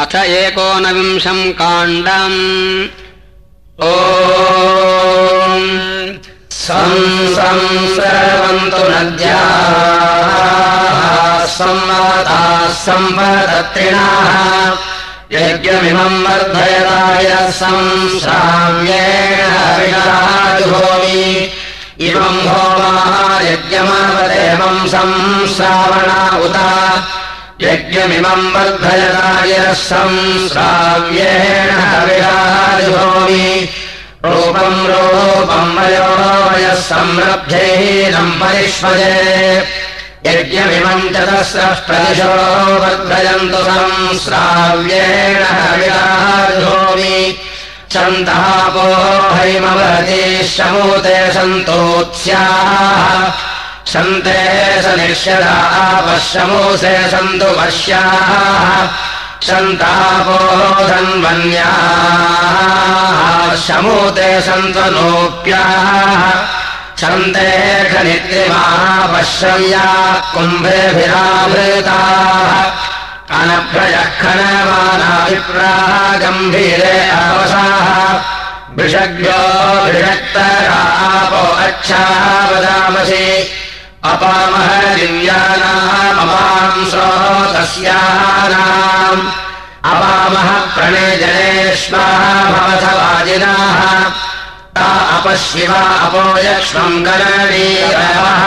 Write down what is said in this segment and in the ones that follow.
अथ एकोनविंशम् काण्डम्। ओ संसर्वन्तु नद्याः संवताः संवदत्रिणाः यज्ञमिमम् वर्धयदाय संश्राव्येण इमम् होमाः यज्ञमावदेवम् संश्रावणा उत यज्ञमिमम् वर्धयदाय संश्राव्येण विराजुहोमि रूपम् रूपम् वयो संरभ्यैनम् परिष्वजे यज्ञमिमम् चतस्रष्टदिशो वर्धयन्तु संश्राव्येण विराजुहोमि चन्दापो हैमवती शमूते सन्तोत्स्याः सन्ते स निश्यदा पश्यमोसे सन्तु पश्याः सन्तापो धन्वन्याः शमूते सन्तनोप्याः सन्ते खनित्रिमाः पश्यया कुम्भेभिरावृताः अनभ्रयः खनमानाभिप्राः गम्भीरे अवसाः वृषभ्यो वृषक्तरापो अच्छा वदामसि अपामः दिव्यानामपां स्रोतस्यानाम् अपामः प्रणयजनेष्वाभवथवाजिनाः ता अपशिवा अपोयक्ष्मम् करणीयवः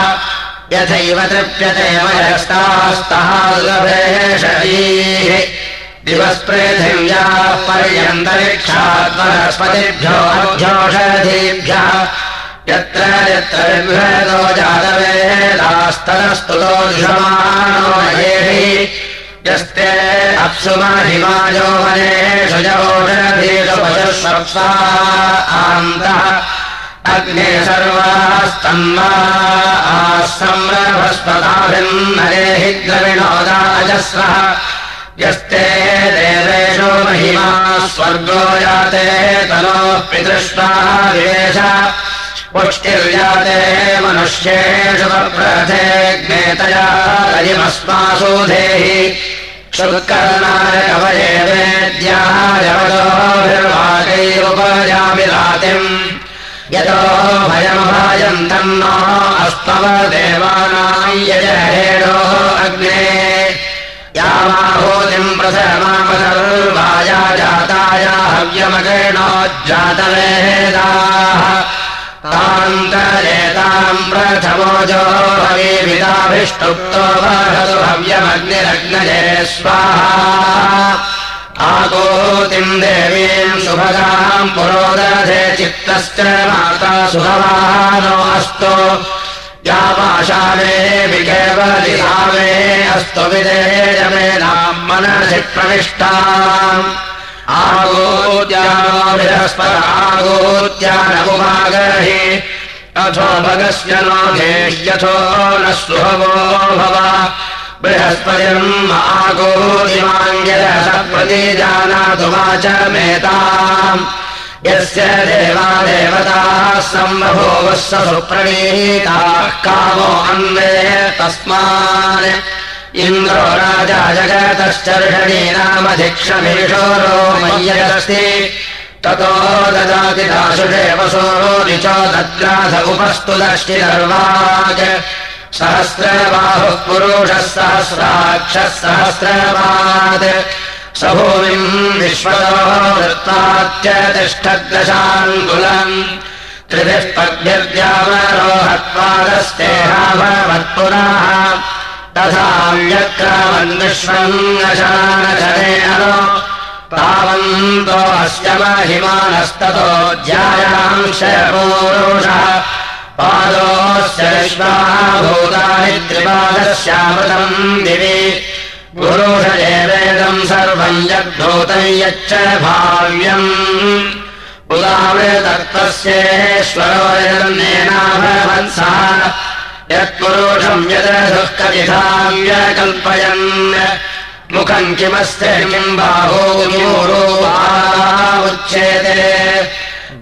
यथैव तृप्यते वयस्तास्तहालभेषीः दिवस्पृथिव्याः पर्यन्तरिक्षात्मनस्पतिभ्यो अभ्योषधीभ्यः यत्र यत्र विभेदो जातवेदास्तरस्तुतो जुषमानो यस्ते अप्सुमहिमायो वनेषु योषधीषु पशुस्वप्सा आन्तः। अग्ने सर्वास्तन्वा आसंरभस्पदाभिन्नरे हि द्रविणोदाजस्रः यस्ते देवेषु महिमा स्वर्गो याते तनोः पितृष्टा विवेश पुष्टिर्याते मनुष्येषु प्रथे ज्ञेतया रजिमस्मासु धेहि शुल्कर्णाय कवये वेद्यायवदोभिर्वाकैरुपयामिलातिम् यतो भयमभायन्तम् नो अस्मव देवानाम् यजहेडोः अग्ने। यामाहूतिम् प्रथमापसर्वाया जाताया हव्यमगेणोज्जातवेदाः वहतु हव्यमग्निरग्नये स्वाहा। आगोतिम् देवीम् सुभगाम् पुरोदधे चित्तश्च माता सुभवानो अस्तु। विकेवलिता मे अस्तु विदेय मे नाम् मनसि प्रविष्टाम् आगोत्यागोत्यानमुमागहि अथो भगस्य नो घेष्यथो न सुभवो भव। बृहस्पतिम् आगोदिमाङ्गिरस प्रतिजानातु वाच मेताम् यस्य देवा देवताः सम्बभूवः स सुप्रणीताः कामो अन्वे तस्मान् इन्द्रो राजा जगतश्चर्षणी नामधिक्षमेषोरो मय्यस्ति ततो ददाति उपस्तु दष्टिदर्वाज सहस्रबाहुः पुरुषः सहस्राक्षः सहस्रपात् स भूमिम् विश्वतो वृत्ताच्च तिष्ठद्दशाङ्कुलम् त्रिभिः पद्भिर्द्यावरोहत्पादस्तेहाभवत्पुराः तथा व्यक्रमन् विश्वम् नशानशने अनो तावन्तो अस्य महिमानस्ततो ज्यायांश पूरुषः पादोऽस्य विश्वाभूतानि त्रिपादस्यामृतम् दिवि पुरुषये वेदम् सर्वम् यद्भूतम् यच्च भाव्यम् उदावृतत्वस्येश्वरो यन्नेनाभवत्सा यत्पुरुषम् यदुःखविधाव्यकल्पयन् मुखम् किमस्ति किम् बाहूरो उच्येते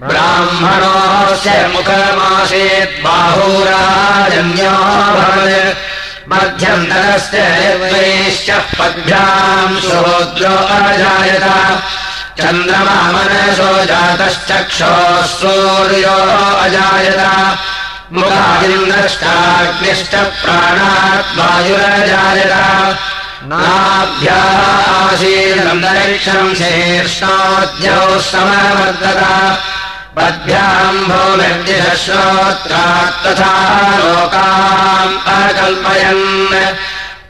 ब्राह्मणोऽस्य मुखमासीत् बाहूराजन्यो भवत् मध्यन्तरस्य द्वैश्च पद्भ्याम् शोद्रो अजायत। चन्द्रमा मनसो जातश्चक्षोः सूर्यो अजायत मुखादिन्द्रष्टाग्निश्च प्राणात्मायुरजायत नाभ्याः आशीरन्तरिक्षम् शीर्ष्णोद्यौ समवर्तत पद्भ्याम् भूमिर्दिशश्रोत्रात् तथा लोकाम् अकल्पयन्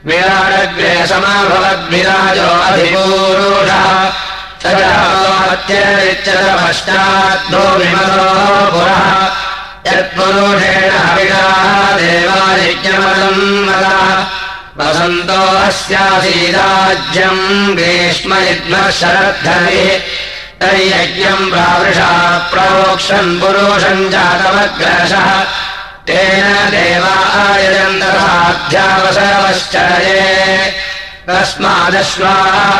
विराडग्रे समभवद्विराजो अधिपूरुषः सजात्यरिच्यत विमलो पुरः यत्पुरुषेण हविषा देवायज्ञमलम् वदा। वसन्तो अस्यासीराज्यम् ग्रीष्मयुग्मः शरद्धरिः तैयज्ञम् प्रावृषा प्रोक्षन् पुरुषम् जातमग्रशः तेन देवायजन्तराध्यावसवश्चये तस्मादश्वा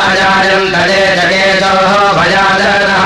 अजायन्तरे जगेतोः भजादरः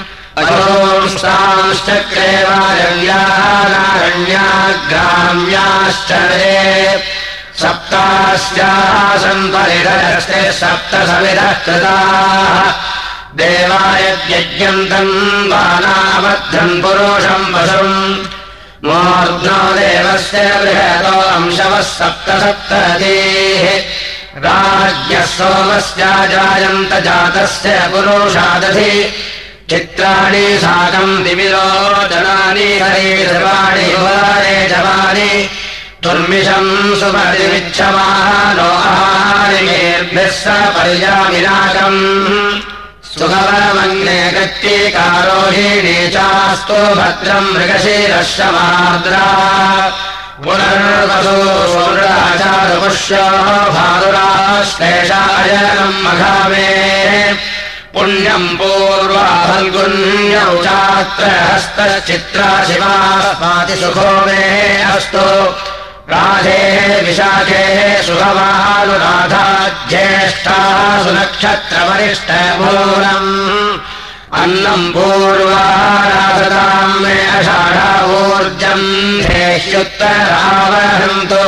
अजोंश्चांश्चक्रे वारण्यानारण्याग्राम्याश्च सप्तास्यासन् परिरस्ते सप्त समिदः कृताः। देवायज्ञम् तम् बाणाबद्धम् पुरुषम् वसुम्। मूर्ध्नो देवस्य बृहतो अंशवः सप्त सप्ततीः राज्ञः सोमस्याजायन्त जातस्य पुरुषादधि चित्राणि साकम् दिविलोचनानि हरे वारे जवानि दुर्मिषम् सुपरिमिच्छमानो आहारिमेर्भिः स पर्यामिनाकम् सुगवमग्ने गत्येकारोहिणी चास्तु भद्रम् मृगशीरश्रमाद्रा पुनर्वसो सोराचारुपुष्यो भारुराश्लेषायनम् मघामे पुण्यम् पूर्वा फल्गुन्यौ चात्र हस्तश्चित्रा शिवा स्मातिसुखो मे अस्तु। राधेः विशाखेः सुभवानुराधा ज्येष्ठाः सुनक्षत्रवरिष्ठमूलम् अन्नम् पूर्वाराधताम् मे अषाढा ऊर्जम् देह्युत्तरावहन्तु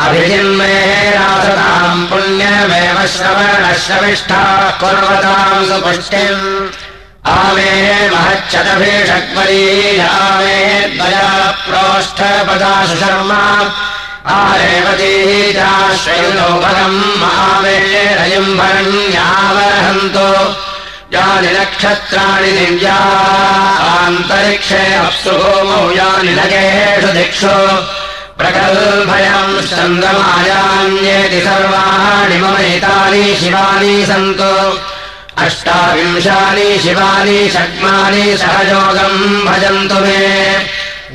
अभिजिन्मे राधताम् पुण्यमेव श्रवणश्रविष्ठाः कुर्वताम् सुपुष्टिम्। आमे महच्छतभिषक्वरी आमे द्वया प्रोष्ठपदासु शर्मा रयम् भरण्यावहन्तु यानि नक्षत्राणि दिव्या। आन्तरिक्षे अप्सु होमौ यानि नगेषु दिक्षु प्रकल्भयम् चन्द्रमायान्येति सर्वाणि मम एतानि शिवानि सन्तु। अष्टाविंशानि शिवानि षड्मानि सहयोगम् भजन्तु मे।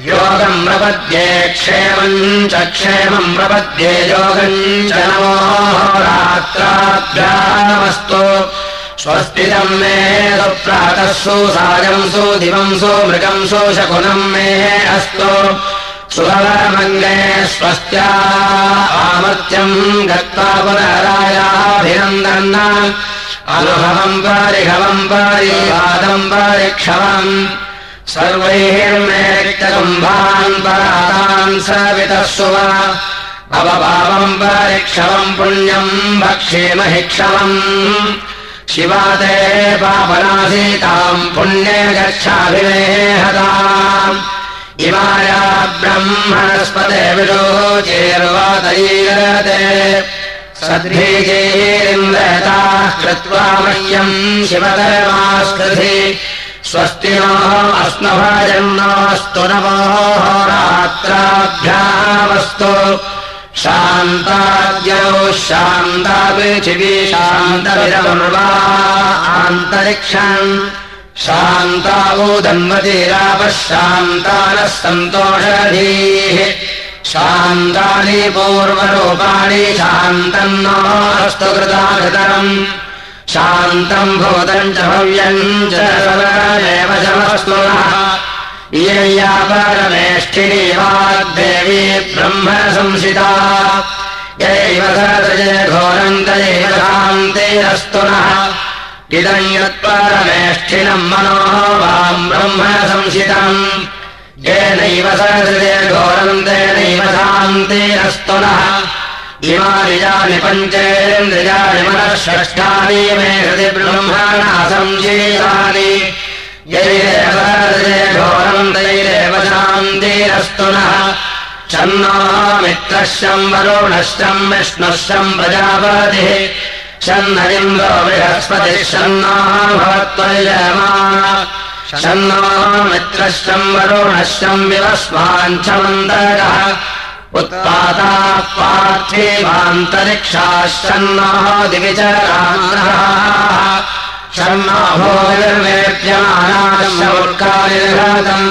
योगम् प्रपद्ये क्षेमम् च क्षेमम् प्रपद्ये योगम् च नमो रात्राभ्यामस्तु। स्वस्तितम् मे सुप्रातः सुसायम् सुदिवम् सुमृगम् सुशकुनम् मे अस्तु सुभवमङ्गे स्वस्त्या आमर्त्यम् गत्वा पुनरायाभिनन्दन् अनुभवम् परिघवम् परिवादम् परिक्षवम् सर्वैर्मेरिक्तकुम्भान् परातान् सवितः सुव अवभावम् परिक्षवम् पुण्यम् भक्षेमहिक्षवम् शिवाते पापनासीताम् पुण्ये गच्छाभिमेहताम् इमाया सद्भिजेरिन्द्रताः कृत्वा मह्यम् शिवधर्मास्कृधि। स्वस्ति नो अस्मभजन्नोऽस्तु नमो रात्राभ्यामस्तु शान्ताद्यौ शान्ता पृथिवी शान्तविरमर्वा आन्तरिक्षम् शान्तावोदन्वतिरापः शान्तानः सन्तोषधीः शान्तानि पूर्वरूपाणि शान्तम् नास्तु कृताकृतरम्। शान्तम् भूतम् च भव्यम् च सर्वमेव शमस्तुनः इयया परमेष्ठिनी वाग्देवी ब्रह्म संसिता यैव सजय घोरन्तयैव शान्तिरस्तु नः इदम् यत्परमेष्ठिनम् मनोः वाम् ब्रह्म संसितम् येनैव सजय घोरन्तेनैव शान्तिरस्तु नः। इमानिजानि पञ्चेन्द्रियाणि मनः षष्ठानि मे हृदि ब्रह्मणा संशीलानि यैरेव घोरन्तैरेव शान्तिरस्तु नः। शन्नो मित्रश्चम् वरुणश्चम् विष्णुश्चम् प्रजापतिः शन्न इन्द्रो बृहस्पतिः शन्नो भवत्वयमा शन्नो मित्रश्चम् वरुणश्चम् विवस्माञ्छमन्तरः उत्पाताः पार्थिवान्तरिक्षाश्चन्नो दिविचरामः शन्नो भोगिर्वेद्यमानाशमुर्कालिर्घतम्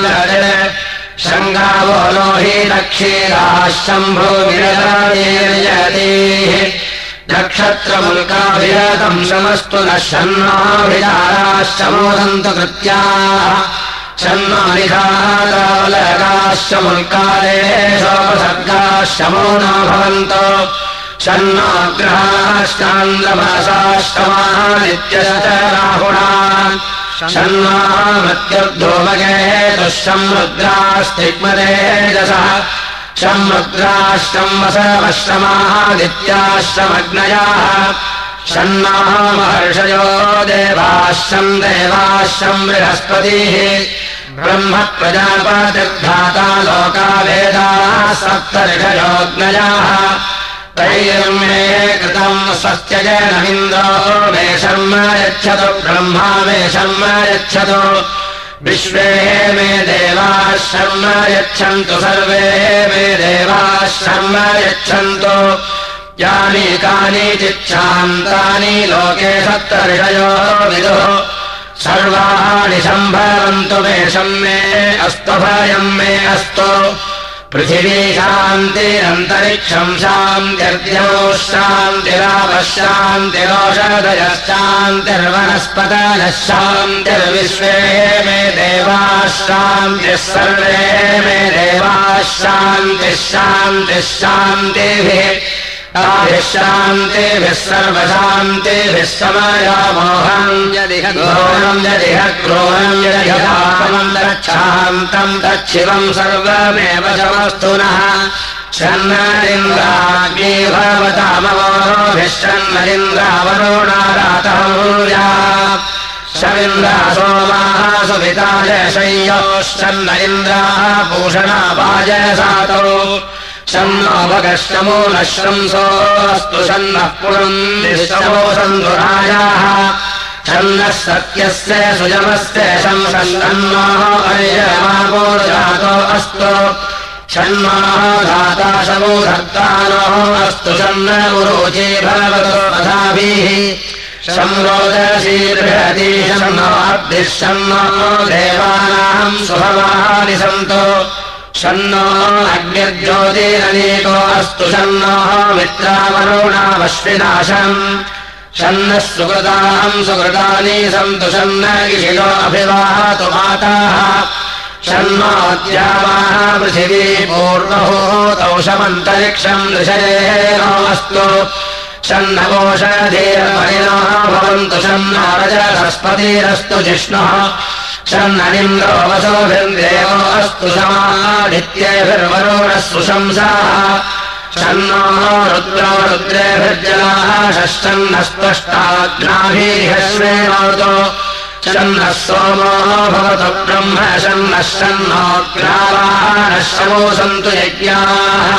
शङ्गावो नो हि रक्षीराः शम्भोविरतीः नक्षत्रमुल्काभिरतम् शमस्तु न शन्नाभिचाराश्च मोदन्तु कृत्याः शन्नानिधारावलगाश्च मुल्कालेशोपसर्गाश्च मो न भवन्तो। शन्नाग्रहाश्चान्द्रभासाश्चमाः नित्यश्च राहुणा षण्मामत्यर्धोमगे दुःसमुद्रास्तिग्मतेजसः शमुद्राश्रम् वसवश्रमादित्याश्रमग्नयाः षण्मामहर्षयो देवाश्रम् देवाश्रम् बृहस्पतिः। ब्रह्म प्रजापतिर्धाता लोकावेदाः सप्तर्षयोग्नयाः तैर्मे कृतम् स्वस्य मे शर्म यच्छतु। ब्रह्मा मे शर्म यच्छतु विश्वे मे देवाः शर्म यच्छन्तु सर्वे मे देवाः शर्म यच्छन्तु। यानि कानि चिच्छान्तानि लोके सप्तर्षयो विदुः। सर्वाणि सम्भवन्तु मे शम्मे अस्तु भयम् मे अस्तु पृथिवी शान्तिरन्तरिक्षम् शान्तिरापः शान्तिरोषधयश्चान्तिर्वनस्पतयः शान्तिर्विश्वे मे देवाः शान्तिः सर्वे मे देवाः शान्तिः शान्तिः शान्तिभिः शान्तिभिः सर्वशान्तिभिः समयामोहम् यदिह घोरम् यदिह क्रोरम् यदिहापमम् दक्षान्तम् दक्षिवम् सर्वमेव समस्तु नः शन्नरिन्द्राग्नी भवतामवोभिश्चन्नरिन्द्रावरोणारातहूया शमिन्द्रा सोमाः सुविताय शय्योश्चन्न इन्द्राः भूषणा वाजसातौ शन्नोपगश्रमो न श्रंसोऽस्तु शन्नः पुरन्दिश्रमो सन्धुरायाः। छन्नः सत्यस्य सुजमस्य अस्तु। अस्तु। उरोचे भगवतो शन्नोऽब्धिः शन्नो देवानाम् सुभवानि सन्तो शन्नो अग्निर्ज्योतिरनेको अस्तु शन्नोः मित्रावरुणावश्विनाशम्। शन्नः सुकृताम् सुकृतानि सन्तु शन्न इषिलो अभिवाहतु माताः। षण्माद्यावाः पृथिवी पूर्वभूतौ शमन्तरिक्षम् ऋषयेनोऽस्तु षण्णवोषधीरमणिनः भवन्तु षण्णारजहस्पतिरस्तु जिष्णुः षण्णनिन्द्रो वसोभिर्देवो अस्तु समादित्यैभिर्वरुणः सुशंसाः षण्णो रुद्रो रुद्रेभिर्जनाः षष्ठन्नस्पष्टाग्नाभिर्हस्वेनोतो षण्णः सोमो भवतु ब्रह्म षण्णोऽग्रावाः शमो सन्तु यज्ञाः।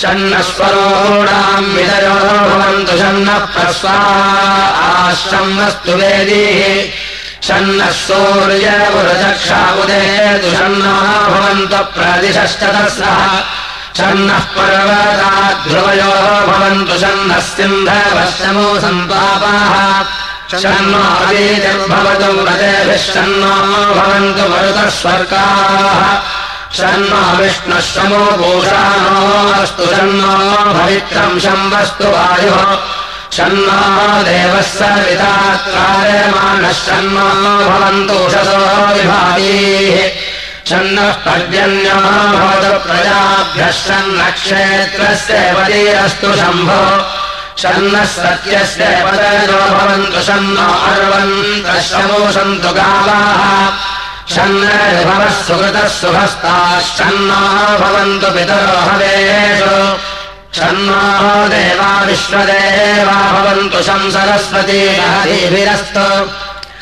षण्णस्वरोणाम् विदयो भवन्तु षण्णः प्रस्वाश्रम्नस्तु वेदीः षण्णः सूर्यपुरचक्षाबुदेतु षण्णः भवन्तु प्रदिशश्चतस्रः षण्णः पर्वताध्रुवयोः भवन्तु षण्णः सिन्धवश्रमो सम्पापाः षण्मादीतिर्भवतु व्रतेभिः षण्णो भवन्तु मरुतः स्वर्गाः षण्णो विष्णुः शमो भूषाणो अस्तु षण्णो भवित्रम् शम्बस्तु वायुः शन्नो देवः सवितात्कारमाणः शन्नो भवन्तु शसो विभागीः शन्नः पर्जन्यो भवतु प्रजाभ्यः शन्नक्षेत्रस्य पतीरस्तु शम्भो। शन्नः सत्यस्य पदयो भवन्तु शमो सन्तु गावाः। शन्नर्भवः सुकृतः सुभस्ताः शन्नो भवन्तु पितरो हवेषु शन्नो देवा विश्वदेवा भवन्तु शं सरस्वती हरिभिरस्तु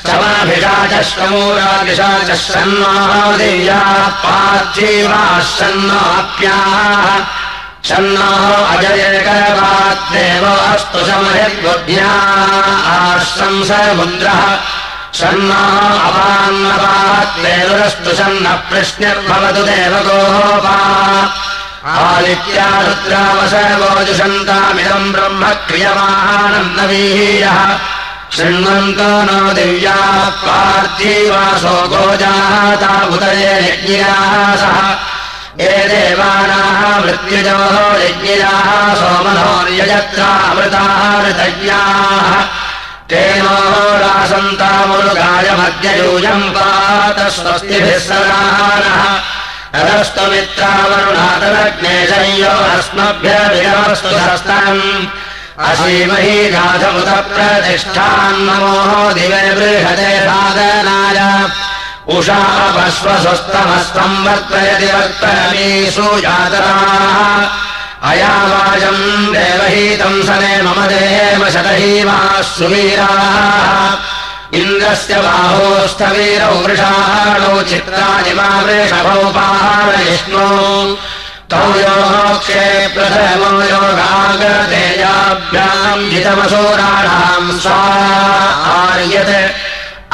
समाभिषाचश्रमूरादिशा च शन्नो दिव्याः पार्थीवाः शन्नोऽप्याः शन्नो अजयकरवाद्देव अस्तु समयद्बुद्ध्या आश्रंस मुद्रः शन्नो अपान्नपाद्देवरस्तु शन्नः प्रश्निर्भवतु देवगोपा रुद्रावसवोजुषन्तामिदम् ब्रह्म क्रियमानन्दवीयः शृण्वन्तो नो दिव्याः पार्थीवासो गोजाता उदये यज्ञियाः सह ये देवानाः मृत्युजोः यज्ञियाः सोमनोर्यजत्रामृताः ऋतज्ञाः। तेनोरासन्तामुरुगायमद्ययूयम् पात स्वस्तिभिः सदानः रस्तुमित्रावरुणातलग्नेशय्यो अस्मभ्यभिरवस्तु हस्तम् अशीमही गाधमुदप्रतिष्ठान्नमो दिवे बृहते साधनाय उषा अपश्वस्वस्तमस्तम् वर्तयति वर्तमीषु जातराः अयावाजम् देवहीतम् सने मम देव शतहीवाः सुवीराः इन्द्रस्य बाहोस्थवीरौ वृषाणौ चित्राणि मा वृषभौ पारयिष्णो तौ योक्षे प्रथमो योगागतेयाभ्याम् जितमसूराणाम् सा आर्यत्।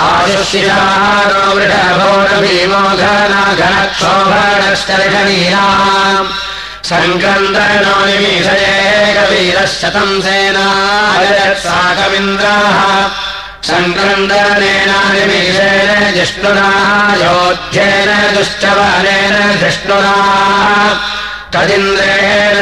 आयुष्यारो वृषभोरभीमो घनघनक्षोभणश्च ऋषणीनाम् सङ्क्रन्दनो निमीषये कवीरः शतम् सेनायत्साकमिन्द्राः सङ्क्रन्दनेनानिमीषेण जिष्णुना योध्येन दुश्चवनेन जिष्णुना। तदिन्द्रेण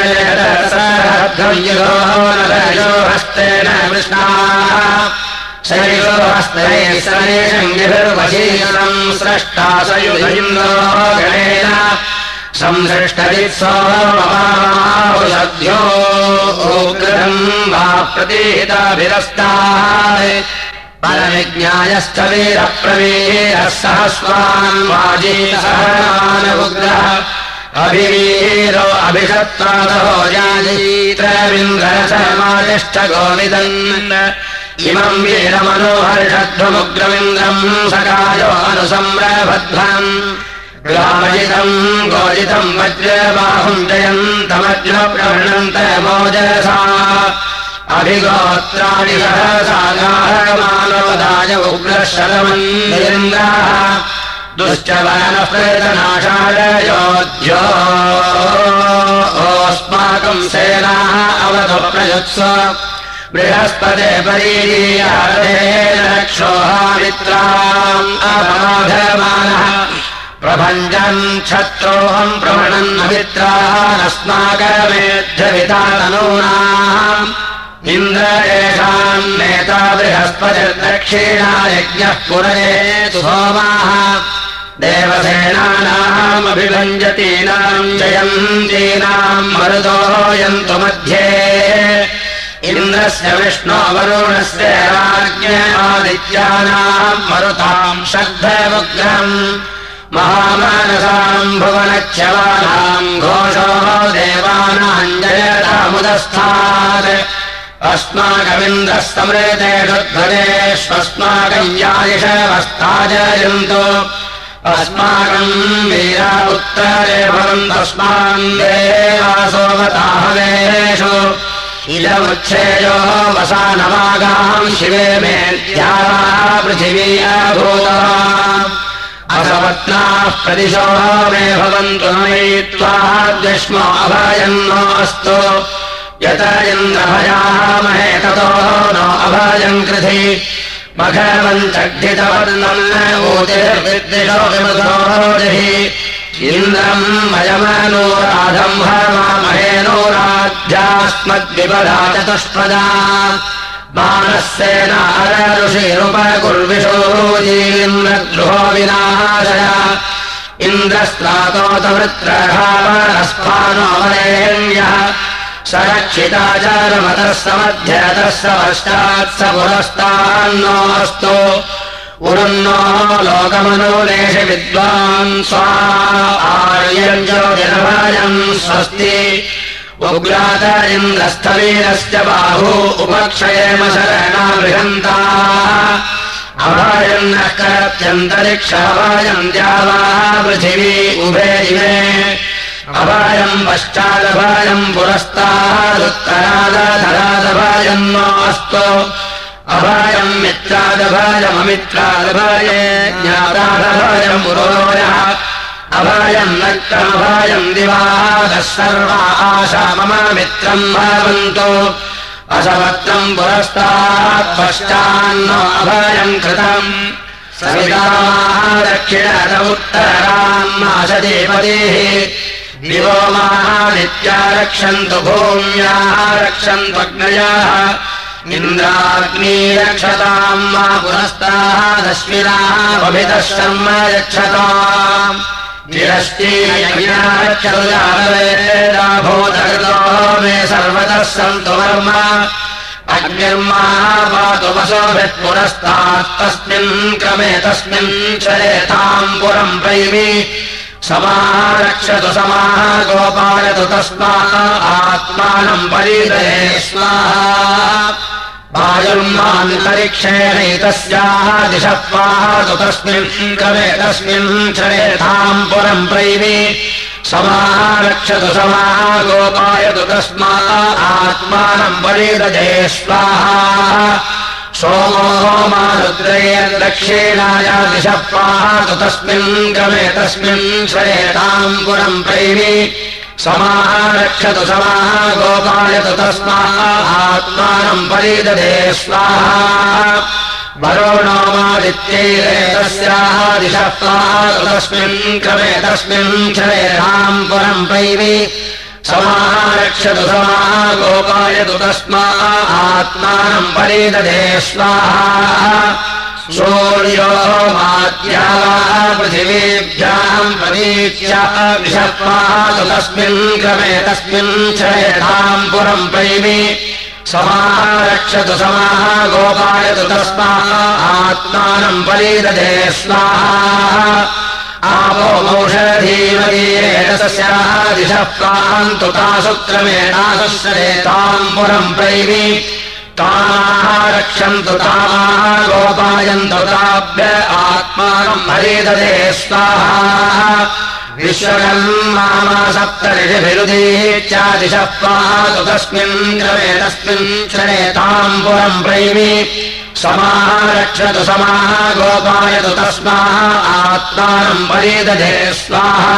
शरीरो हस्तैः सनेशङ्गिभिर्वशीलम् स्रष्टा सयुधयुन्दो गणेन। संसृष्टजित्सोऽसद्यो उग्रहम् वा प्रतीताभिरस्ताः परविज्ञायश्च वीरप्रवीरः सहस्वान् वाजीसहनानुग्रह अभिवीरो अभिषत्वादो जाजीत्रविन्द्रसमादिष्ट गोविदन्। इमम् वीरमनोहर्षध्वमुग्रमिन्द्रम् सकायो अनुसम्रभध्वम् ग्रामजितम् गोजितम् वज्रबाहुम् जयन्तमज्रप्रवृणन्त मोजसा अभिगोत्राणि सहसागाहमानवदाय उग्रशलमन्दिन्द्राः दुश्च वनप्रेतनाशालयोध्यो ओस्माकम् सेनाः अवधु प्रयुत्स बृहस्पते क्षोहामित्राम् अबाधमानः प्रभञ्जन् क्षत्रोऽहम् प्रवणन् मित्रानस्माकमेध्यवितानूनाम् इन्द्र एषाम् नेता बृहस्पतिर्दक्षिणा यज्ञः पुरे सोमाः। देवसेनानामभिभञ्जतीनाम् जयन्तीनाम् मरुतोयन्तु मध्ये। इन्द्रस्य विष्णोवरुणस्य राज्ञादित्यानाम् मरुताम् शब्दमुग्रम् महामानसाम् भुवनक्षवानाम् घोषो देवानाम् जयतामुदस्थात् अस्माकमिन्द्रस्तमृतेषु ध्वजेष्वस्माकम् यायिषवस्ताजयन्तु अस्माकम् वीरा उत्तरे भवन्तस्मान् देवासोमताहवेषु। इदमुच्छेयो वसानमागाम् शिवे मेत्याः पृथिवी अभूता। असवत्नाः प्रदिशो मे भवन्तु नयित्वा यत इन्द्रभयामहे ततो नो अभयम् कृधि। मघवञ्चग्धितवर्णन्नोतिर्विद्दिशोऽभिमधोः इन्द्रम् वयमनोराधम् हरमामहेनोराध्यास्मद्विपदा चतुष्पदा। मानस्येनारऋषिरुपकुर्विशोजीन्द्रगृहो विनाशय। इन्द्रस्त्रातोतवृत्रस्फानोमरेण्यः स रक्षिताचारमतः समध्यतः स पश्चात् स पुरस्तान्नोऽस्तु उरुन्नो लोकमनोलेश विद्वान् स्वा आर्यञ्जोजनभाजम् स्वस्ति। उग्रात इन्द्रस्थवीरश्च बाहू उपक्षयेम शरणा बृहन्ता। अभायम् नः करत्यन्तरिक्षाभायम् द्यावा पृथिवी उभे इमे अभायम् पश्चादभायम् पुरस्तादुत्तरादधरादभायम् नास्तु अभायम् मित्रादभायममित्रादभाये ज्ञातादभायम् पुरोयः अभायम् नक्तमभायम् दिवादः सर्वा आशा मम मित्रम् भवन्तु। असमत्रम् पुरस्तात् पश्चान्न अभयम् कृतम् सवितामादक्षिणत उत्तरान्नाशदेवदेः दिवो मादित्या रक्षन्तु भूम्याः रक्षन्त्वग्नयाः इन्द्राग्नी रक्षताम् मा पुरस्तादश्विनाः भवितः शर्म रक्षताम् गिरश्चीयक्षरुजाभूतकृतो मे सर्वतः सन्तु वर्म। अग्निर्मा पातु वसोभिः पुरस्तात् तस्मिन् क्रमे तस्मिन् चरेताम् पुरम् प्रैमि समारक्षतु समाः गोपायतु तस्मात् आत्मानम् परिदये स्वाहा। वायुर्मान्तरिक्षेणैतस्याः दिशत्वाः तस्मिन् कवे तस्मिन् चरेथाम् पुरम् प्रैवि। समारक्षतु समाः गोपायतु तस्मात् आत्मानम् परिदजे स्वाहा सोमो मारुद्रैर्दक्षिणाय दिशत्वाः तस्मिन् गमे तस्मिन् श्रेताम् पुरम् प्रैवि समारक्षतु समाः गोपायतु तस्माः आत्मानम् परिदधे स्वाहा। वरुणो मादित्यैरेतस्याः दिशः तस्मिन् क्रमे तस्मिन् क्षरेणाम् पुरम् पैवि समारक्षतु समाः गोपायतु तस्माः आत्मानम् परिदधे स्वाहा। सूर्यो मात्या पृथिवीभ्याम् प्रतीच्या विषत्वातु तस्मिन् क्रमे तस्मिन् चयताम् पुरम् प्रैमि। समारक्षतु समाः गोपायतु तस्माः आत्मानम् परिदधे स्वाहा। आपो मौषधीमदीरेतस्याः दिशः पान्तु तासु पुरम् प्रैमि तामाः रक्षन्तु तामाः गोपायन्तु ताभ्य आत्मानम् हरिददे स्वाहा। विश्वकम् मामा सप्तऋषिभिरुदीत्यादिशः पातु तस्मिन् क्रमे तस्मिन् श्रेताम् पुरम् प्रैमि समाः रक्षतु समाः गोपायतु तस्माः आत्मानम् परिदधे स्वाहा।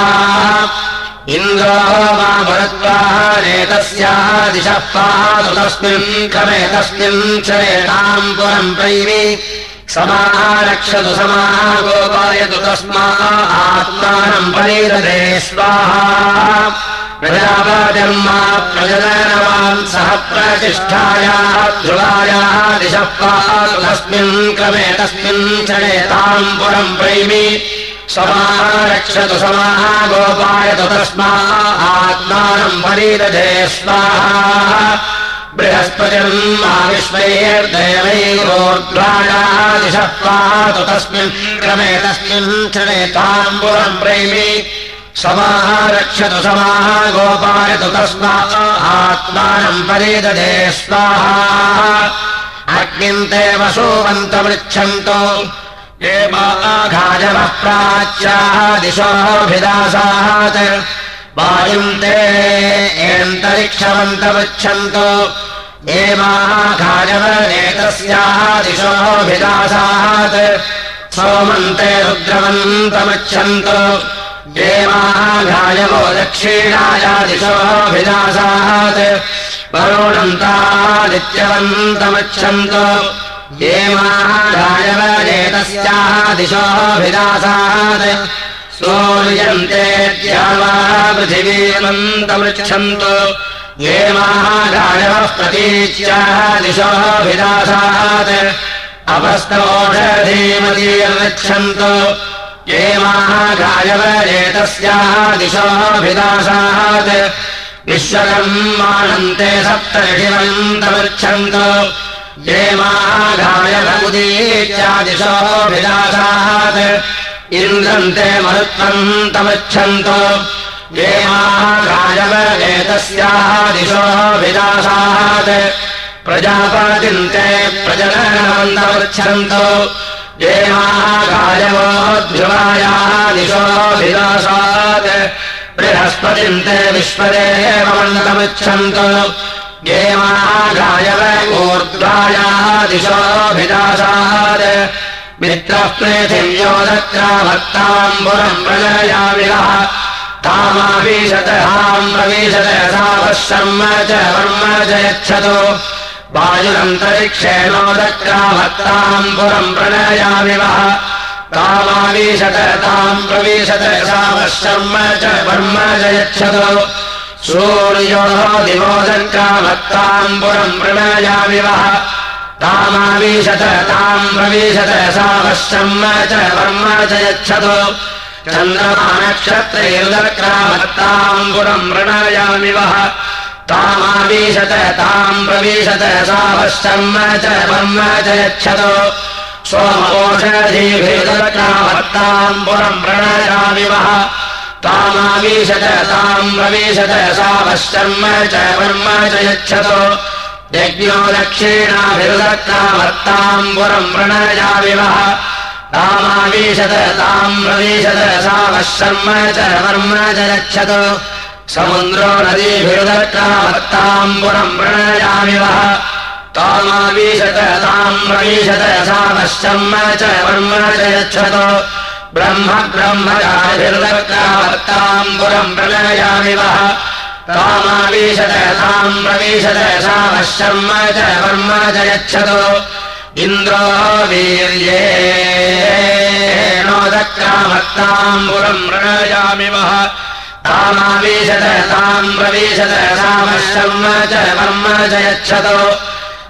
इन्द्रो मा भरद्वाहानेतस्याः दिशः पातु तस्मिन् क्रमे तस्मिन् चरेणाम् पुरम्। प्रैवि समारक्षतु समाः गोपायतु तस्माः आत्मानम् परिदधे स्वाहा प्रजापतिर्मा प्रजननवान् सह प्रतिष्ठायाः ध्रुवायाः दिशः पातु तस्मिन् क्रमे तस्मिन् चरेताम् पुरम् प्रैमि। समारक्षतु समाः गोपायतु तस्माः आत्मानम् परिदधे स्वाहा। बृहस्पतिर्मा विश्वैर्देवैरोर्ध्वायाः दिशः पातु तस्मिन् क्रमे तस्मिन् क्षणेताम् पुरम् प्रेमि समारक्षतु समाः गोपायतु तस्माः आत्मानम् परिदधे स्वाहा। अग्निन्ते वसुवन्तमृच्छन्तु एमाघाजवः प्राच्याः दिशोऽभिदासात् वायुम् ते एन्तरिक्षमन्तपृच्छन्तु एमाघाजवनेतस्याः दिशोऽभिदासात् सोमन्ते रुद्रवन्तमच्छन्तु एमाघाजवो दक्षिणाया दिशोऽभिदासात् वरुणन्तादित्यवन्तमच्छन्तु। येमारायवनेतस्याः दिशोऽभिदासात् सूर्यन्ते द्यावा पृथिवीमन्तमृच्छन्तु। ये महागायवः प्रतीच्याः दिशोऽभिदासात् अपस्तमोषधीमतीर्गच्छन्तु ये महागायव एतस्याः दिशोऽभिदासात् विश्वकर्माणन्ते सप्तषिवन्तमृच्छन्तु ये महागायवमुदीत्यादिशोऽभिदासात् इन्द्रन्ते मरुत्वम् तमृच्छन्तु ये महागायव एतस्याः दिशोऽभिदासात् प्रजापतिन्ते ये महागायवोऽध्रुवायाः दिशोऽभिदासात् बृहस्पतिन्ते विश्वदेवमण्डलमिच्छन्तु ये महागायव ऊर्ध्वायाः दिशोऽभिदासात् मित्रः पृथिव्यो दत्राभक्ताम्बुरम् प्रजयाविलः तामावीशतहाम् प्रवीशत सावः शर्म च वर्म च यच्छतु दत्राभक्ताम्बुरम् प्रणयाविवः तामावीशत ताम् प्रवीशत सावः शर्म च वर्म च दिवो दत्राभक्ताम्बुरम् प्रणयाविवः तामावीशत ताम् प्रवीशत च वर्म च यच्छतु। चन्द्रमानक्षत्रैर्दक्रामत्ताम् प्रणयामि वः ताम् प्रवीशत सावश्चर्म च वर्म च यच्छतो। सोमोषधीभिर्दक्रामत्ताम् पुरम् प्रणयामि वः तामावीशत ताम् प्रवीशत सावश्चर्म च वर्म च यच्छतो। यज्ञो दक्षिणाभिर्दक्रामत्ताम् पुरम् प्रणयामि वः तामावीशत ताम् प्रवीशत सावः शर्म च वर्म च यच्छत समुद्रो नदीभिरुदक्रामत्ताम् पुरम् प्रणयामि वः। तामावीशत ताम् प्रवीशत सावः शर्म च वर्म च यच्छत। ब्रह्म ब्रह्मचाभिरुदक्रामत्ताम् पुरम् प्रणयामि वः। तामावीशत सावः शर्म च वर्म च यच्छत। इन्द्रो वीर्ये नोदक्रामत्ताम् पुरम् प्रणयामि वः तामावीशत ताम् प्रवीशत सामश्रम च वर्म च यच्छतो।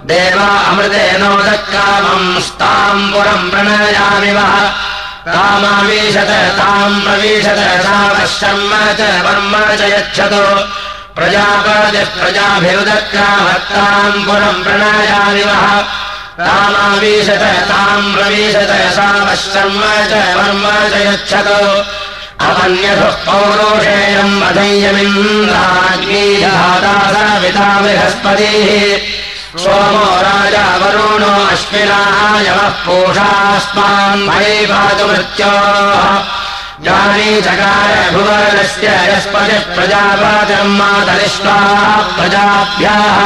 देवा अमृतेनोदक्रामम् स्ताम् पुरम् प्रणयामि वः। तामावीशत ताम् प्रवीशत सामश्रम च वर्म च यच्छतो। प्रजापतिः प्रजाभिरुदक्रामत्ताम् पुरम् प्रणयामि वः। तामावीशत ताम् प्रवीशत च वर्म च यच्छतो अपन्यथुः पौरोषेयम् बृहस्पतिः सोमो राजा वरुणो अश्विनाः यवः पूषास्मान् मयि पातु मृत्योः जानी चकार भुवनस्य यस्पतिः प्रजापातिर्मातरिष्टाः प्रजाभ्याः।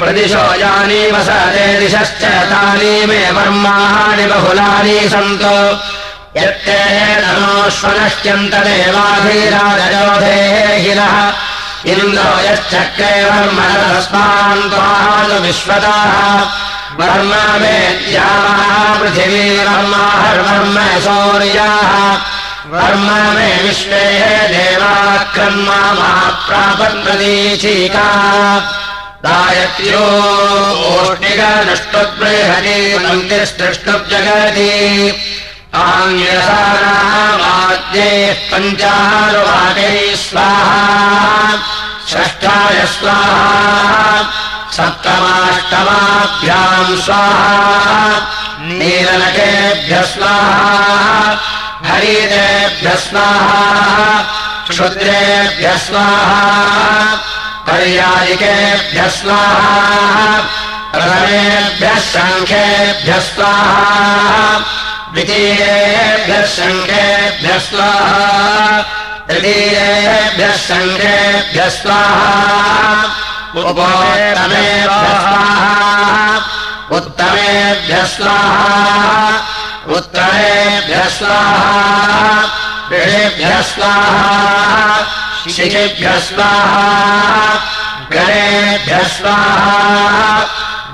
प्रदिशो जानीव स ते दिशश्च तानि मे वर्माणि बहुलानि सन्तो यत्ते नमोष्वनश्यन्तदेवाधीराजयोधेहिनः इन्द्रो यश्चक्रे वर्मस्मान् विश्वताः वर्म वेद्याः पृथिवी वर्माहर्वर्म सौर्याः। वर्म मे विश्वे देवाक्रन्मा महाप्रापन्प्रदीचीका दायत्यो ओष्णिकनष्टुबृहति मन्दिरस्तृष्टुब्जगति आङ्ग्यसानावाद्यैः पञ्चारुवादैः स्वाहा। षष्ठाय स्वाहा। सप्तमाष्टमाभ्याम् स्वाहा। नीलनकेभ्यः स्वाहा। हरितेभ्यः स्वाहा। क्षुद्रेभ्यः स्वाहा। पर्यायिकेभ्यः स्वाहा। प्रथमेभ्यः शङ्खेभ्यः स्वाहा। द्वितीयेभ्यः शङ्खेभ्यः स्वाहा तृतीयेभ्यः शङ्खेभ्यः स्वाहा उपोत्तमेभ्यः स्वाहा उत्तमेभ्यः स्वाहा उत्तरेभ्यः स्वाहा ऋषेभ्यः स्वाहा शिखिभ्यः स्वाहा गणेभ्यः स्वाहा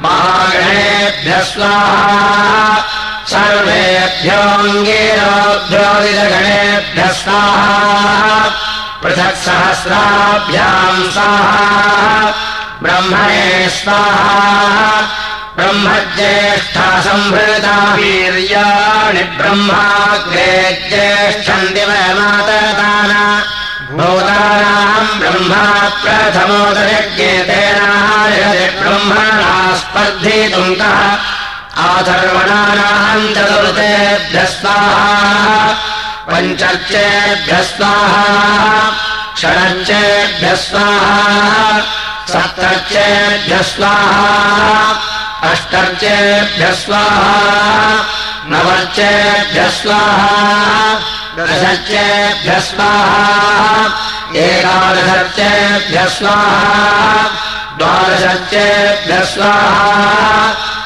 महागणेभ्यः स्वाहा सर्वेभ्योऽङ्गीरोभ्योदितगणेभ्यः स्वाहा पृथक् सहस्राभ्याम् स्वाहा ब्रह्मणे स्वाहा ब्रह्मज्येष्ठा सम्भृता वीर्याणि ब्रह्माग्रे ज्येष्ठम् दिवमाततान भूतानाम् ब्रह्मा प्रथमोदयज्ञेतेनाय ब्रह्मणा स्पर्धितुम् कः आथर्वणानाम् चतुर्थेभ्यः स्वाहा पञ्चर्चेभ्यः स्वाहा षडर्चेभ्यः स्वाहा सप्तर्चेभ्यः स्वाहा अष्टर्चेभ्यः स्वाहा नवर्चेभ्यः स्वाहा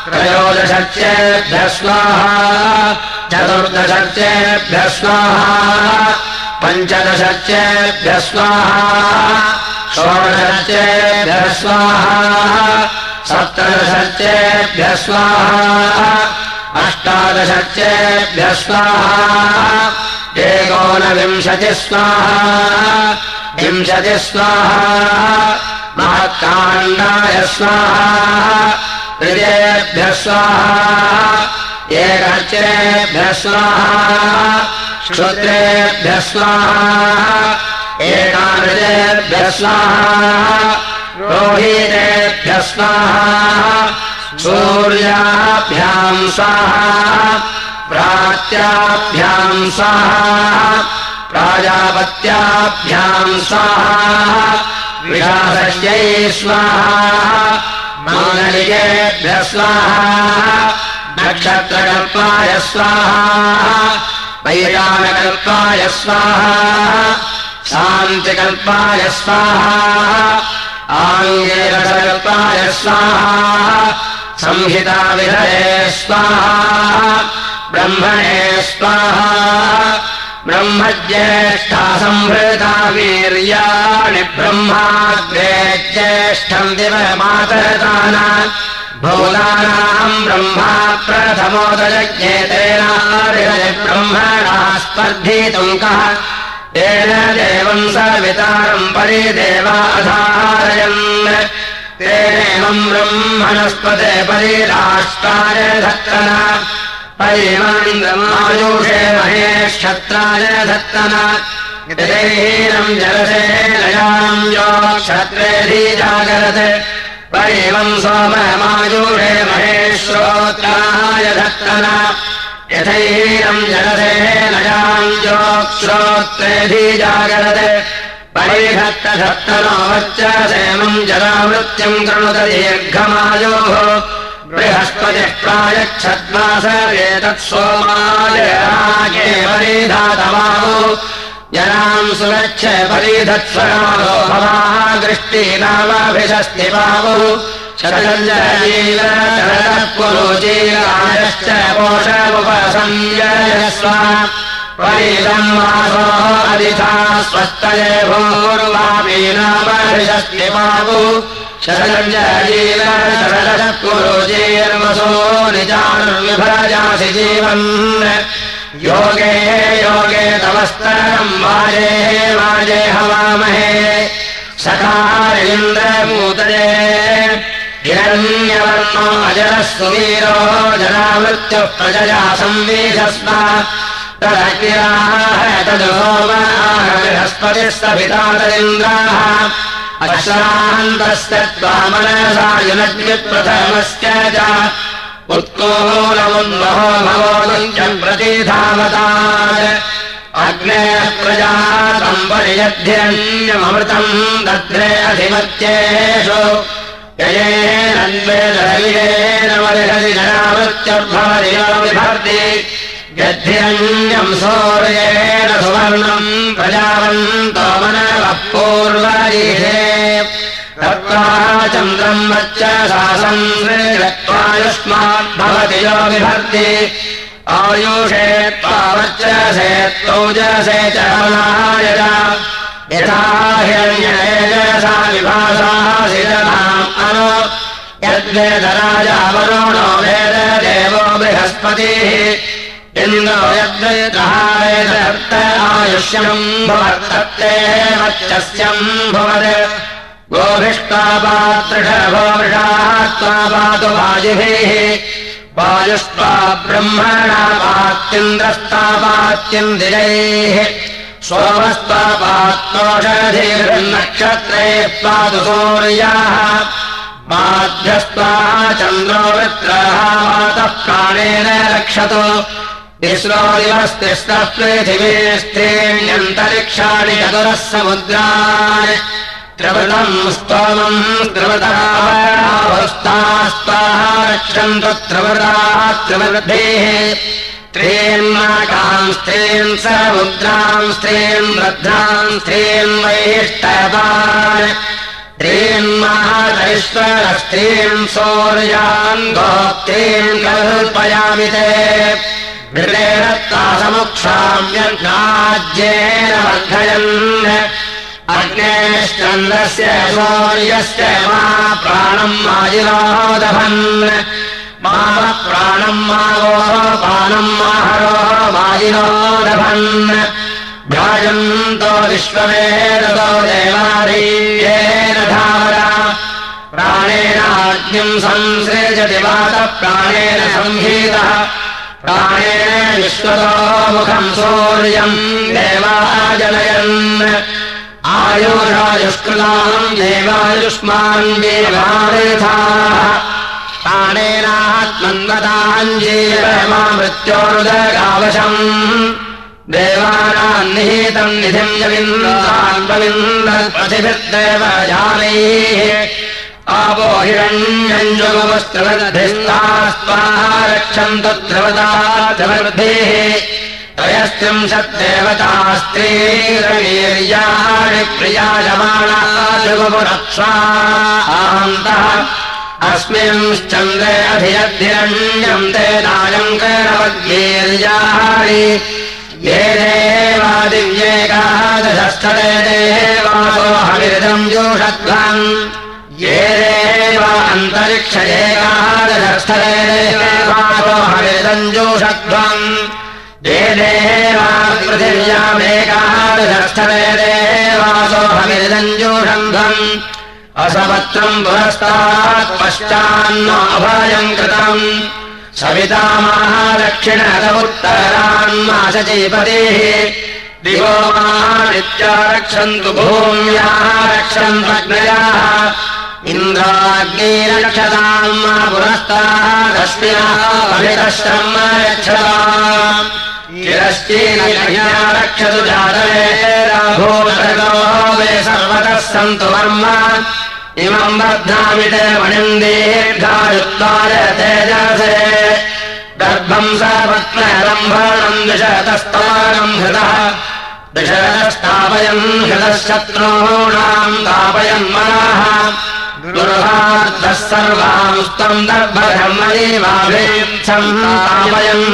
त्रयोदशर्चेभ्यः स्वाहा। चतुर्दशर्चेभ्यः स्वाहा। पञ्चदशर्चेभ्यः स्वाहा। षोडशर्चेभ्यः स्वाहा। सप्तदशर्चेभ्यः स्वाहा। अष्टादशर्चेभ्यः स्वाहा। एकोनविंशतिः स्वाहा। विंशतिः स्वाहा। महत्काण्डाय स्वाहा हृदयेभ्यः स्वाहा। एकर्चेभ्यः स्वाहा। श्रोत्रेभ्यः स्वाहा। एकाहृदेभ्यः स्वाहा। रोहितेभ्यः स्वाहा। सूर्याभ्याम् स्वाहा। विशासस्यै स्वाहा स्वाहा नक्षत्रकल्पाय स्वाहा। वैराणकल्पाय स्वाहा। शान्तिकल्पाय स्वाहा। आङ्गेरसकल्पाय स्वाहा। संहिताविधये स्वाहा। ब्रह्मणे स्वाहा ब्रह्मज्येष्ठा सम्भृता वीर्याणि ब्रह्माग्रे ज्येष्ठम् दिवमातरतान भूतानाम् ब्रह्मा प्रथमोदयज्ञेतेन ब्रह्मणा स्पर्धितुम् कः तेन देवम् सवितारम् परिदेवाधारयन् तेनेवम् ब्रह्मणस्पते परिराष्ट्राय धत्तना परिमायुषे महेक्षत्राय धत्तन। हीनम् जलसे नयाम् यो क्षत्रेऽधिजागरत् परिमम् सोममायुषे महेश्रोत्राय धत्तन। यथैहीनम् जलसे नयाम् यो श्रोत्रेऽधिजागरत् परिधत्तधत्तनो वच्च सेमम् जलावृत्त्यम् कृणुत दीर्घमायोः बृहस्पतिः प्रायच्छद्मास एतत् सोमाय रागे परिधातमाहो जनाम् सुगच्छ परिधत्स्वरालो भवाः गृष्टीनामाभिषस्ति बाहुः पुरुचीरायश्च पोषमुपसंयस्व परिदम् वासो अधिथा स्वस्तये शरञ्जील शरदः कुरुजीर्मसो निजानुर्विभजासि जीवन्। योगे योगे तमस्तरम् वाजे वाजे हवामहे। सखारेन्द्रमूतये हिरण्यवर्णो अजरः सुवीरो जनामृत्युः प्रजया तदोमाः बृहस्पतिः सभितातरिन्द्राः च उत्कोलमुन्महो प्रतिधावतात् अग्नेः प्रजातम् परियध्यन्यमृतम् दध्रे अधिमत्येषु ययेनन्वेदरवियेन वरिहति जनावृत्युर्भवरियो विभर्ति गद्धिरन्यम् सौर्येण सुवर्णम् प्रजावन्तो मनवः पूर्वरीहे दत्त्वा चन्द्रम् वच्च सासम् श्रीरत्वायुष्माद्भवति यो विभर्ति। आयुषे त्वावच्च सेत्तौजसे च मनायज यथा हिरण्येजसा विभासासिदनाम् अनु। यद्वेदराजा वरुणो वेददेवो बृहस्पतिः इन्द्रो यद्वैतहायदर्त आयुष्यम् भवत्तत्ते वच्चस्यम् भवत्। गोभिष्टापातृषभो वृषात्वा पातु वाजिभिः वायुष्टा ब्रह्मणापात्यन्द्रस्तापात्यन्दिरैः सोमस्तापात्मोषधीर्नक्षत्रे पातु सूर्याः चन्द्रो वृत्राः मातः प्राणेन रक्षतु तिस्रो दिवस्तिस्तः पृथिवीस्त्रीण्यन्तरिक्षाणि चतुरः समुद्रान् त्रिवृतम् स्तोमम् त्रिवृद्धेः। स्त्रीन्माकाम् स्त्रीन् समुद्राम् स्त्रीन् वृद्धाम् स्त्रीन् वैष्टवान् स्त्रीन्महाधैश्वरस्त्रीन् सौर्यान् गोत्रीन् कल्पयामि ते समुक्षाम्यज्ञाज्येन वर्धयन्। अग्नेश्चन्द्रस्य शौर्यस्य मा प्राणम् माजिरोदभन् मा प्राणम् मावोः पानम् माहरोः माजिरोदभन् भ्राजन्तो विश्वमेरतो देवारीयेन धारा प्राणेनाज्ञम् संसृजति वातः प्राणेन प्राणेन विश्वतो मुखम् सौर्यम् देवाजनयन्। आयुरायुष्कृताम् देवायुष्मान् देवारेथाः प्राणेनात्मन्वताम् जीव मा मृत्योरुदगावशम् देवानाम् निहितम् निधिम् जविन्द्रान्वविन्दप्रतिभिर्देव जानैः आपो हिरण्यञ्जुगवस्त्रवदधिस्तास्त्वाः रक्षन्तु द्रवता च त्रयस्त्रिंशद्देवतास्त्रीरवीर्याणि प्रियायमाणान्तः अस्मिंश्चन्द्रे नायङ्करवद्वीर्याणि ये देवादिव्येकादशस्थले देवासोऽहविरदम् जोषध्वम् ये देवान्तरिक्ष एकादशस्थले देवासोऽहविरदम् जोषध्वम् ये देवा पृथिव्यामेकादशस्थले देवासोऽहमिदञ्जोषन्धम् असपत्रम् पुरस्तात् पश्चान्न अभयम् कृतम् सविता महादक्षिणदमुत्तरान्माशचीपतेः दिवो मानित्या रक्षन्तु भूम्याः रक्षन्तग्नयाः यच्छता रक्षतु जातवेभूतो वे सर्वतः सन्तु वर्म। इमम् बध्नामि ते मणिम् दीर्घायुत्वाय तेजसे। गर्भम् सर्वत्नरम्भणम् दिशतस्तवानम् हृदः। दिशतस्तापयन् हृदः शत्रूणाम् तापयन् मनः दुर्हार्धः सर्वांस्तम् दर्भधर्मयेवाभिच्छम् तापयन्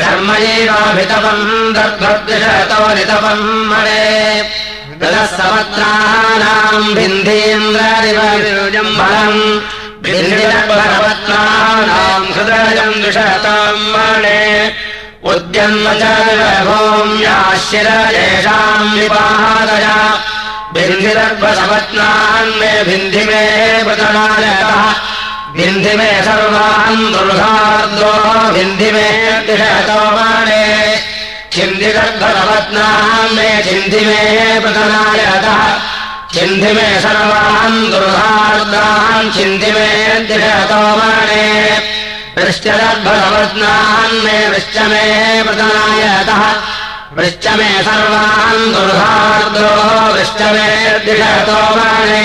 धर्मयैवाभितपम् दर्भद्विषतो नितपम् मणे समत्राणाम् भिन्धीन्द्रदिवम् बलम् भिन्दिरपरपत्राणाम् हृदयम् द्विषताम् मणे। उद्यन्म च येषाम् विपादया विन्धिरत्वसपत्नान्मे भिन्धिमे वृतनायतः भिन्धिमे सर्वान् दुर्धाद्रो भिन्धिमे दिशतोमाने छिन्धिरत्वसपत्नान्मे छिन्धिमे वृतनायतः छिन्धिमे सर्वान् दुर्धार्दान् छिन्धिमे दिशतोमाने वृश्चरद्भसपत्नान्मे वृश्चमे वृतनायतः वृश्च मे सर्वान् दुर्धार्दो वृश्च मे दिषतो बाणे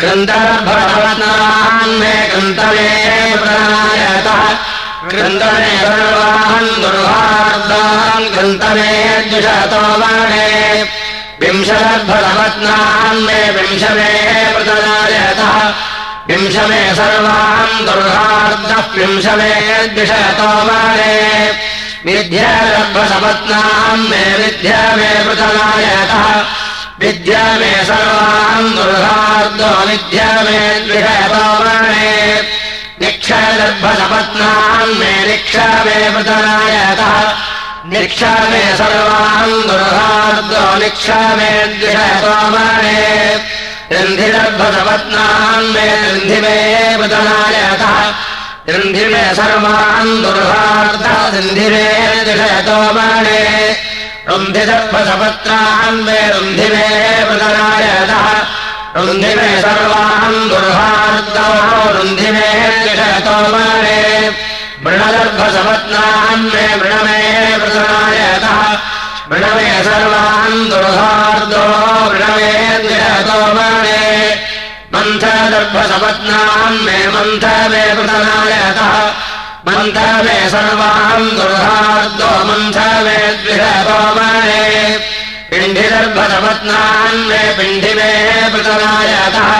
कृन्दर्भवतान् मे कृन्तमे प्रणायतः। सर्वान् दुर्हार्दान् कृन्तमे द्विषतो बाणे विंशदर्भवत्नान् मे विंशमे प्रतनायतः विंशमे सर्वान् दुर्हार्दः विंशमे द्विषतो बाणे विद्यारब्धसपत्नाम् मे विद्या मे पृथनायतः विद्या मे सर्वान् दुर्हार्दो विद्या मे द्विषयतोरणे मे निक्षा मे पृथनायतः निक्षा मे सर्वान् दुर्हार्दो निक्षा मे द्विषयतोरणे रन्धिदर्भसपत्नान् मे रन्धिमे पृथनायतः गृन्धिरे सर्वान् दुर्भार्ता सिन्धिरे दिषयतो मरणे रुन्धिसर्पसपत्रान् मे रुन्धिरे मृतरायतः रुन्धिमे सर्वान् दुर्भार्तो रुन्धिमे दिषयतो मरणे मृणगर्भसपत्नान् मे मृणमे मृतरायतः मृणमे सर्वान् दुर्भार्तो मृणमे दिषयतो मरणे मंथ दर्भसपत्नाम् मे मन्थ मे प्रतनायतः मन्थ मे सर्वाम् दुर्धार्दो मन्थ मे द्विषोमणे पिण्डिदर्भसपत्नान् मे पिण्डिमे प्रतनायतः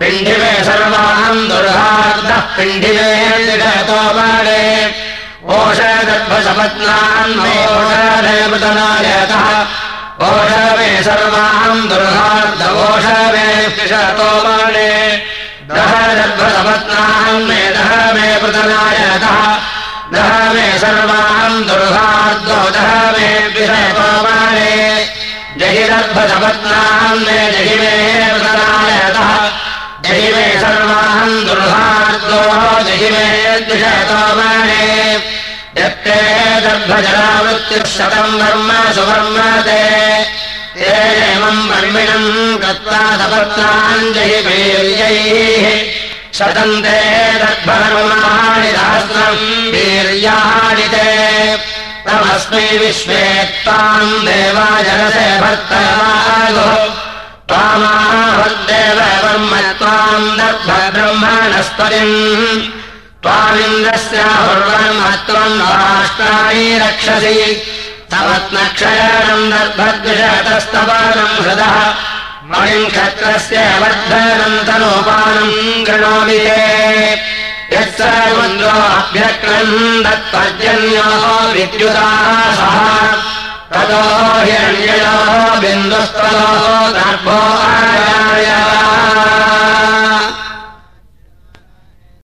पिण्डिमे सर्वाम् दुर्हार्दः पिण्डिमे द्विषोमणे ओषदर्भसपत्नान् मे ओषधे प्रतनायतः ओषवे सर्वाम् दुर्हार्दवोषवे त्रिशतो माणे दह मे दह मे दह मे सर्वान् दुर्भार्दो दह मे त्रिशतो माणे जहि मे जहि मे जहि मे सर्वान् दुर्भार्दो जहि मे त्रिशतो यत्ते दर्भजरावृत्तिः शतम् सुवर्मते ते तेमम् वर्मिणम् कृत्वा सपत्नान् जहि वीर्यैः शतम् ते दर्भर्माणि सहस्रम् वीर्याणि ते। तमस्मै विश्वे त्वाम् देवाजलसे भर्तमागुः त्वामाहद्देव वर्म त्वाम् दर्भ ब्रह्मणस्पतिम् त्वामिन्द्रस्याहुर्वर्म त्वम् राष्ट्राणि रक्षसि तवत्नक्षयाणम् नर्भद्विषतस्तवानम् हृदः मणिङ्क्षत्रस्य वर्धनम् तनोपानम् गृणोमि ते यत्सर्वन्द्रोऽभ्यक्रन्दत्पर्जन्यो विद्युदाः सः ततो हिरण्ययो बिन्दुस्तलो दर्भो आयाय